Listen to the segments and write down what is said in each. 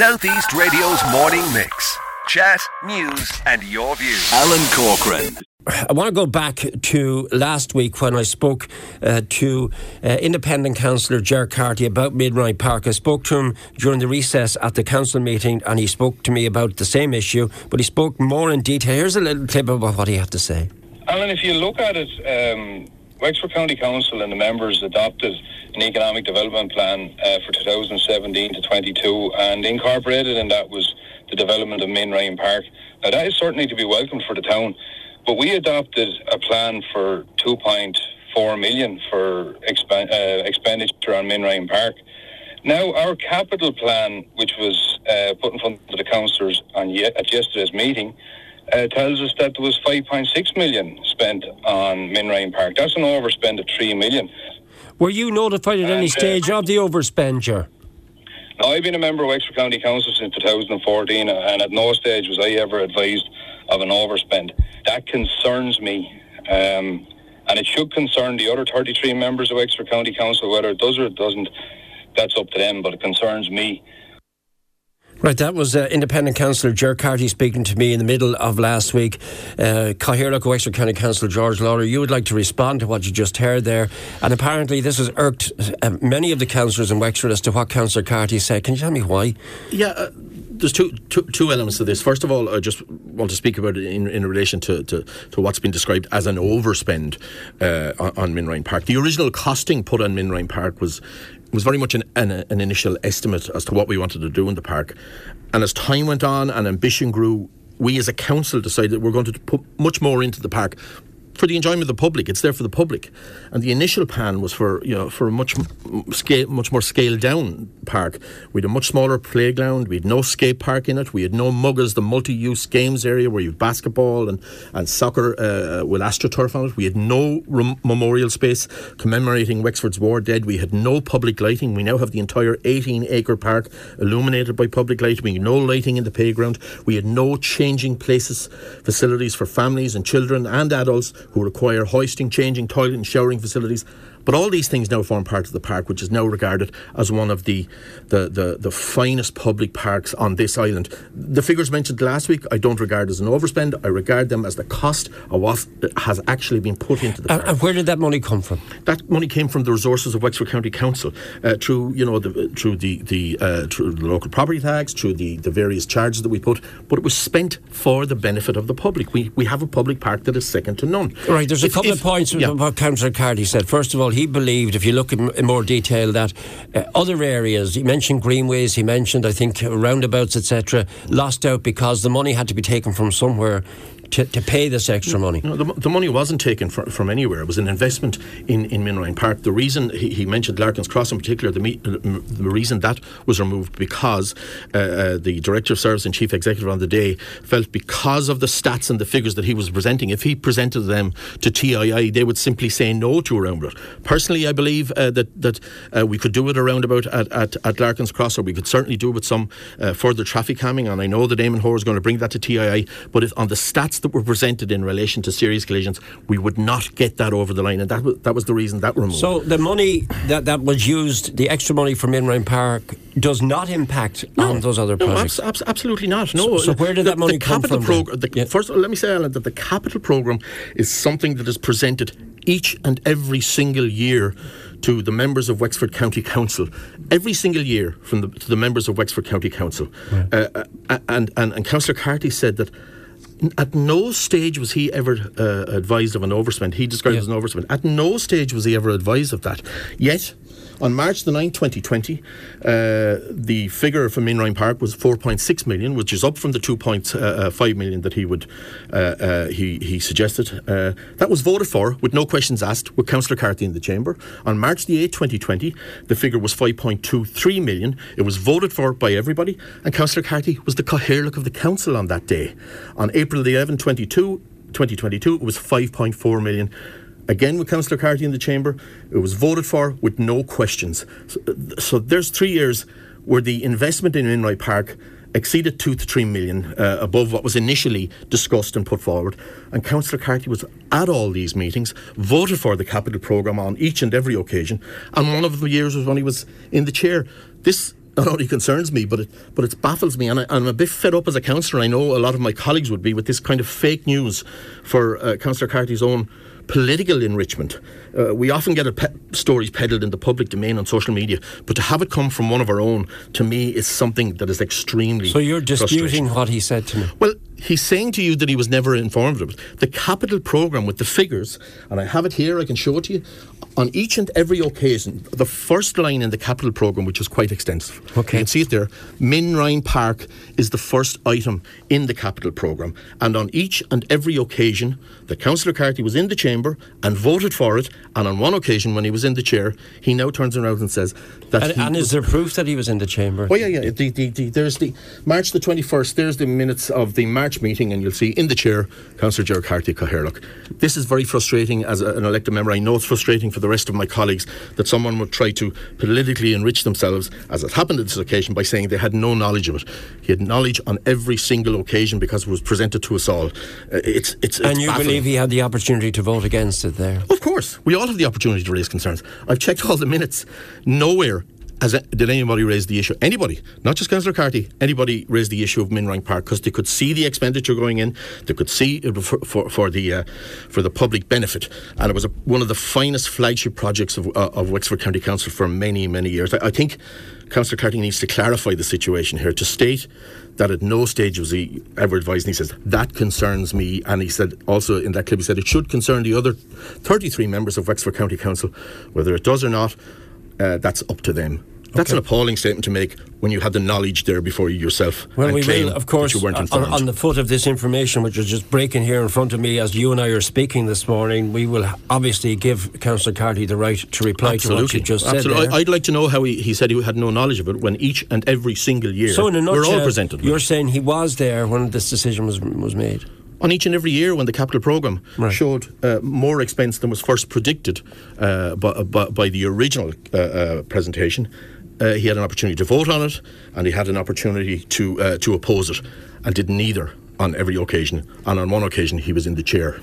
Southeast Radio's morning mix. Chat, news, and your views. Alan Corcoran. I want to go back to last week when I spoke uh, to uh, Independent Councillor Ger Carty about Min Ryan Park. I spoke to him during the recess at the council meeting and he spoke to me about the same issue, but he spoke more in detail. Here's a little clip about what he had to say. Alan, if you look at it, um, Wexford County Council and the members adopted an economic development plan uh, for 2017 to 22, and incorporated in that was the development of Min Ryan Park. Now, that is certainly to be welcomed for the town, but we adopted a plan for 2.4 million for exp- uh, expenditure on Min Ryan Park. Now, our capital plan, which was uh, put in front of the councillors on ye- at yesterday's meeting, uh, tells us that there was 5.6 million spent on Min Ryan Park. That's an overspend of 3 million. Were you notified at any And, uh, stage of the overspenditure? Now, I've been a member of Wexford County Council since 2014, and at no stage was I ever advised of an overspend. That concerns me, um, and it should concern the other 33 members of Wexford County Council. Whether it does or it doesn't, that's up to them, but it concerns me. Right, that was uh, Independent Councillor Ger Carty speaking to me in the middle of last week. Uh, Cathaoirleach Wexford County Councillor George Lawlor, you would like to respond to what you just heard there. And apparently, this has irked uh, many of the councillors in Wexford as to what Councillor Carty said. Can you tell me why? Yeah, uh, there's two, two, two elements to this. First of all, I just want to speak about it in, in relation to, to, to what's been described as an overspend uh, on, on Min Ryan Park. The original costing put on Min Ryan Park was was very much an, an, an initial estimate as to what we wanted to do in the park. And as time went on and ambition grew, we as a council decided we're going to put much more into the park for the enjoyment of the public. It's there for the public, and the initial plan was for you know for a much scale, much more scaled down park. We had a much smaller playground. We had no skate park in it. We had no muggles, the multi-use games area where you have basketball and and soccer uh, with astroturf on it. We had no rem- memorial space commemorating Wexford's war dead. We had no public lighting. We now have the entire 18-acre park illuminated by public light. We had no lighting in the playground. We had no changing places facilities for families and children and adults who require hoisting, changing, toilet and showering facilities. But all these things now form part of the park, which is now regarded as one of the, the, the, the finest public parks on this island. The figures mentioned last week, I don't regard as an overspend. I regard them as the cost of what has actually been put into the And, park. and where did that money come from? That money came from the resources of Wexford County Council uh, through, you know, the, through the the uh, through the local property tax, through the, the various charges that we put. But it was spent for the benefit of the public. We we have a public park that is second to none. Right, there's a If- couple if- of points with yeah. what Councillor Carty said. First of all, he believed, if you look in, in more detail, that uh, other areas, he mentioned greenways, he mentioned, I think, roundabouts, etc., lost out because the money had to be taken from somewhere to, to pay this extra money. No, the, the money wasn't taken from, from anywhere. It was an investment in, in Min Ryan Park. The reason he, he mentioned Larkin's Cross in particular, the, me, the reason that was removed because uh, uh, the Director of Service and Chief Executive on the day felt because of the stats and the figures that he was presenting, if he presented them to TII, they would simply say no to a roundabout. Personally, I believe uh, that that uh, we could do it a roundabout at, at, at Larkin's Cross, or we could certainly do it with some uh, further traffic calming. And I know that Eamon Hoare is going to bring that to TII, but if, on the stats that were presented in relation to serious collisions, we would not get that over the line, and that was, that was the reason that removed. So the money that, that was used, the extra money from Min Ryan Park, does not impact on those other No, projects. abs- abs- absolutely not. No. So- so where did the, that money the come capital from then? prog- the, Yeah. First, let me say, Alan, that the capital program is something that is presented each and every single year to the members of Wexford County Council, every single year from the, to the members of Wexford County Council. Uh, uh, and, and, and Councillor Carty said that at no stage was he ever uh, advised of an overspend. He described it as an overspend. At no stage was he ever advised of that. Yet, on March the 9th, 2020, uh, the figure from Min Ryan Park was 4.6 million, which is up from the 2.5 million that he would uh, uh, he he suggested. Uh, that was voted for with no questions asked with Councillor Carthy in the chamber. On March the 8th, 2020, the figure was 5.23 million. It was voted for by everybody, and Councillor Carthy was the Cathaoirleach of the council on that day. On April the 11th, 22, 2022, it was 5.4 million. Again, with Councillor Carty in the chamber, it was voted for with no questions. So, so there's three years where the investment in Min Ryan Park exceeded two to three million uh, above what was initially discussed and put forward. And Councillor Carty was at all these meetings, voted for the capital programme on each and every occasion. And one of the years was when he was in the chair. This not only concerns me, but it but it baffles me, and I, am a bit fed up as a councillor. And I know a lot of my colleagues would be with this kind of fake news for uh, Councillor Carty's own political enrichment. Uh, we often get pe- stories peddled in the public domain on social media, but to have it come from one of our own, to me, is something that is extremely. So you're disputing what he said to me? Well, he's saying to you that he was never informed of it. The capital programme with the figures, and I have it here, I can show it to you. On each and every occasion, the first line in the capital programme, which is quite extensive, okay. you can see it there. Min Ryan Park is the first item in the capital programme, and on each and every occasion, the Councillor Carty was in the chamber and voted for it. And on one occasion, when he was in the chair, he now turns around and says that. And, and is there proof that he was in the chamber? Oh yeah, yeah. The, the, the, there's the March the twenty first. There's the minutes of the March meeting, and you'll see in the chair, Councillor Ger Carty Cathaoirleach. This is very frustrating as a, an elected member. I know it's frustrating for the rest of my colleagues that someone would try to politically enrich themselves, as it happened on this occasion, by saying they had no knowledge of it. He had knowledge on every single occasion because it was presented to us all. Uh, it's, it's, it's and you baffling. believe he had the opportunity to vote against it there? Of course, we all have the opportunity to raise concerns. I've checked all the minutes. Nowhere has did anybody raise the issue? Anybody, not just Councillor Carty, anybody raised the issue of Min Ryan Park because they could see the expenditure going in, they could see it for, for, for the uh, for the public benefit, and it was a, one of the finest flagship projects of, uh, of Wexford County Council for many many years. I, I think Councillor Carty needs to clarify the situation here to state that at no stage was he ever advised. And he says that concerns me, and he said also in that clip he said it should concern the other 33 members of Wexford County Council, whether it does or not. Uh, that's up to them. That's okay. an appalling statement to make when you had the knowledge there before you yourself. Well, we will, of course, on, on, the foot of this information, which is just breaking here in front of me as you and I are speaking this morning, we will obviously give Councillor Carty the right to reply Absolutely. to what you just Absolutely. said. I, would like to know how he, he said he had no knowledge of it when each and every single year so in a nutshell, we're all presented. You're saying he was there when this decision was was made on each and every year when the capital programme right. showed uh, more expense than was first predicted uh, by, by, by, the original uh, uh presentation. Uh, he had an opportunity to vote on it, and he had an opportunity to uh, to oppose it, and did neither on every occasion. And on one occasion, he was in the chair.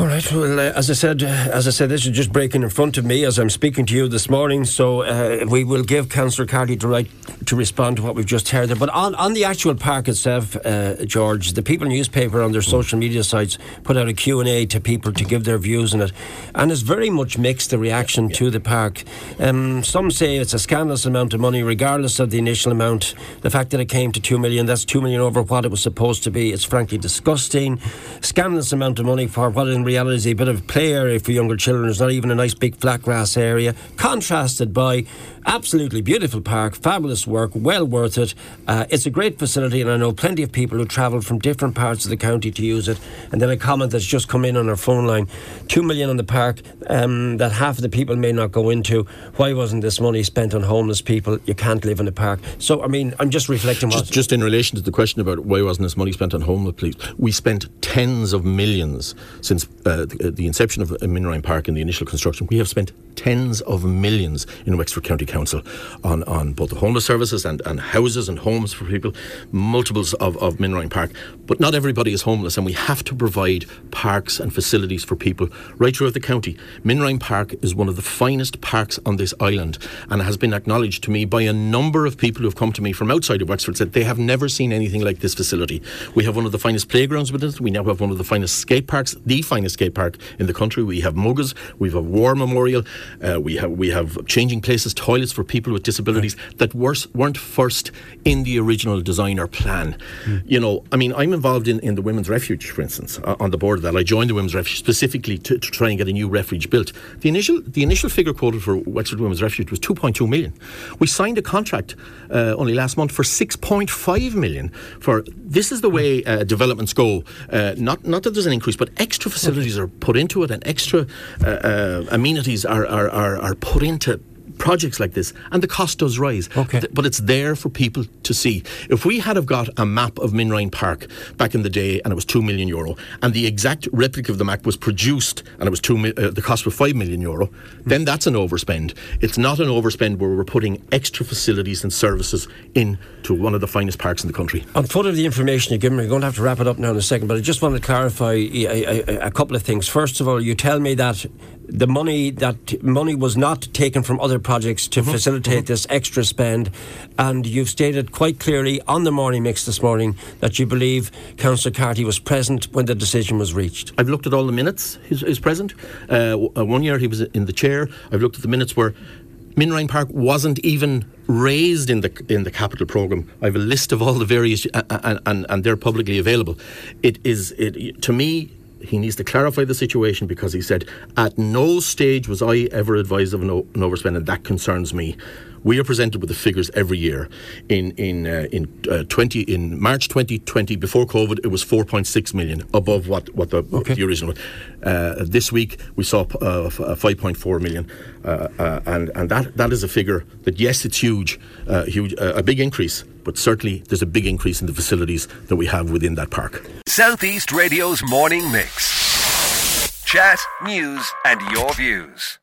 All right. Well, uh, as I said, uh, as I said, this is just breaking in front of me as I'm speaking to you this morning. So uh, we will give Councillor Carty the right to respond to what we've just heard there. But on, on the actual park itself, uh, George, the People newspaper on their social media sites put out a Q and A to people to give their views on it, and it's very much mixed the reaction to the park. Um, some say it's a scandalous amount of money, regardless of the initial amount. The fact that it came to two million, that's two million over what it was supposed to be. It's frankly disgusting. Scandalous amount of money for what in reality is a bit of play area for younger children. It's not even a nice big flat grass area. Contrasted by absolutely beautiful park, fabulous work, well worth it. Uh, it's a great facility, and I know plenty of people who travel from different parts of the county to use it. And then a comment that's just come in on our phone line: two million on the park um, that half of the people may not go into. Why wasn't this money spent on homeless people? You can't live in the park. So I mean, I'm just reflecting. Just, just in relation to the question about why wasn't this money spent on homeless people, we spent tens of millions since uh, the, the, inception of Min Ryan Park and the initial construction. We have spent tens of millions in Wexford County Council on, on both the homeless services and, and houses and homes for people, multiples of, of Min Ryan Park. But not everybody is homeless, and we have to provide parks and facilities for people right throughout the county. Min Ryan Park is one of the finest parks on this island and has been acknowledged to me by a number of people who have come to me from outside of Wexford said they have never seen anything like this facility. We have one of the finest playgrounds with it. We now have one of the finest skate parks, the finest skate park in the country. We have Muggles, we have a war memorial, uh, we have we have changing places, toilets for people with disabilities right. that were, weren't first in the original design or plan. Mm. You know, I mean, I'm involved in, in the Women's Refuge, for instance, uh, on the board of that. I joined the Women's Refuge specifically to, to, try and get a new refuge built. The initial the initial figure quoted for Wexford Women's Refuge was 2.2 million. We signed a contract uh, only last month for 6.5 million. For this is the way uh, developments go. Uh, not not that there's an increase, but extra facilities are put into it, and extra uh, uh, amenities are, are, are, are put into projects like this, and the cost does rise. Okay. But it's there for people to see. If we had have got a map of Min Ryan Park back in the day, and it was two million euro, and the exact replica of the map was produced, and it was two, uh, the cost was five million euro, mm. then that's an overspend. It's not an overspend where we're putting extra facilities and services into one of the finest parks in the country. On foot of the information you give me, we're going to have to wrap it up now in a second, but I just want to clarify a, a, a couple of things. First of all, you tell me that the money that money was not taken from other projects to mm-hmm. facilitate mm-hmm. this extra spend, and you've stated quite clearly on the morning mix this morning that you believe Councillor Carty was present when the decision was reached. I've looked at all the minutes. He's, he's present. Uh, uh one year he was in the chair. I've looked at the minutes where Min Ryan Park wasn't even raised in the in the capital program. I have a list of all the various uh, uh, and, and, and they're publicly available. It is it to me he needs to clarify the situation because he said, at no stage was I ever advised of an, overspend, and that concerns me. We are presented with the figures every year. In in uh, in uh, twenty in March 2020, before COVID, it was 4.6 million above what what the, okay. the original. Uh, this week we saw uh, 5.4 million, uh, uh, and and that that is a figure that yes, it's huge, huge, a big increase, but certainly there's a big increase in the facilities that we have within that park. Southeast Radio's morning mix. Chat, news, and your views.